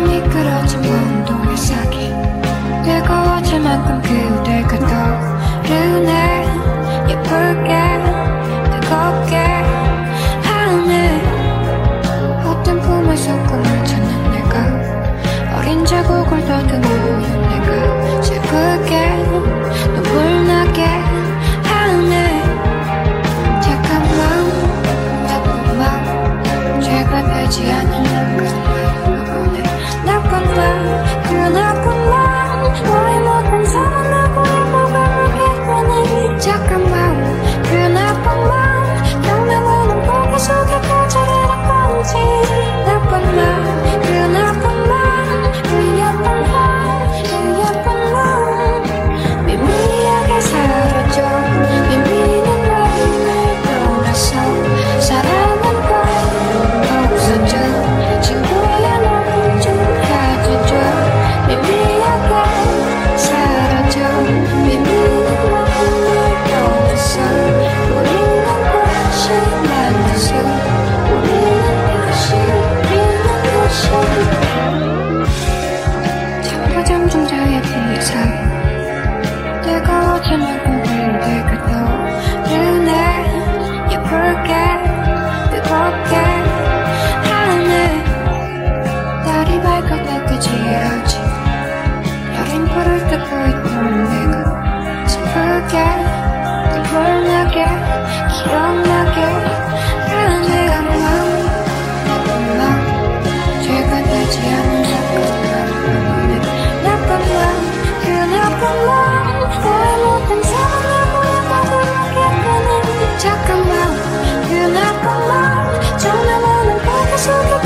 미끄러진 운동의 사기 뜨거워질 만큼 그대가 떠오르네. 예쁘게 뜨겁게. 하네 어떤 품에서 꿈을 찾는 내가. 어린 자국을 던근 우유 내가. 슬프게 눈물 나게. so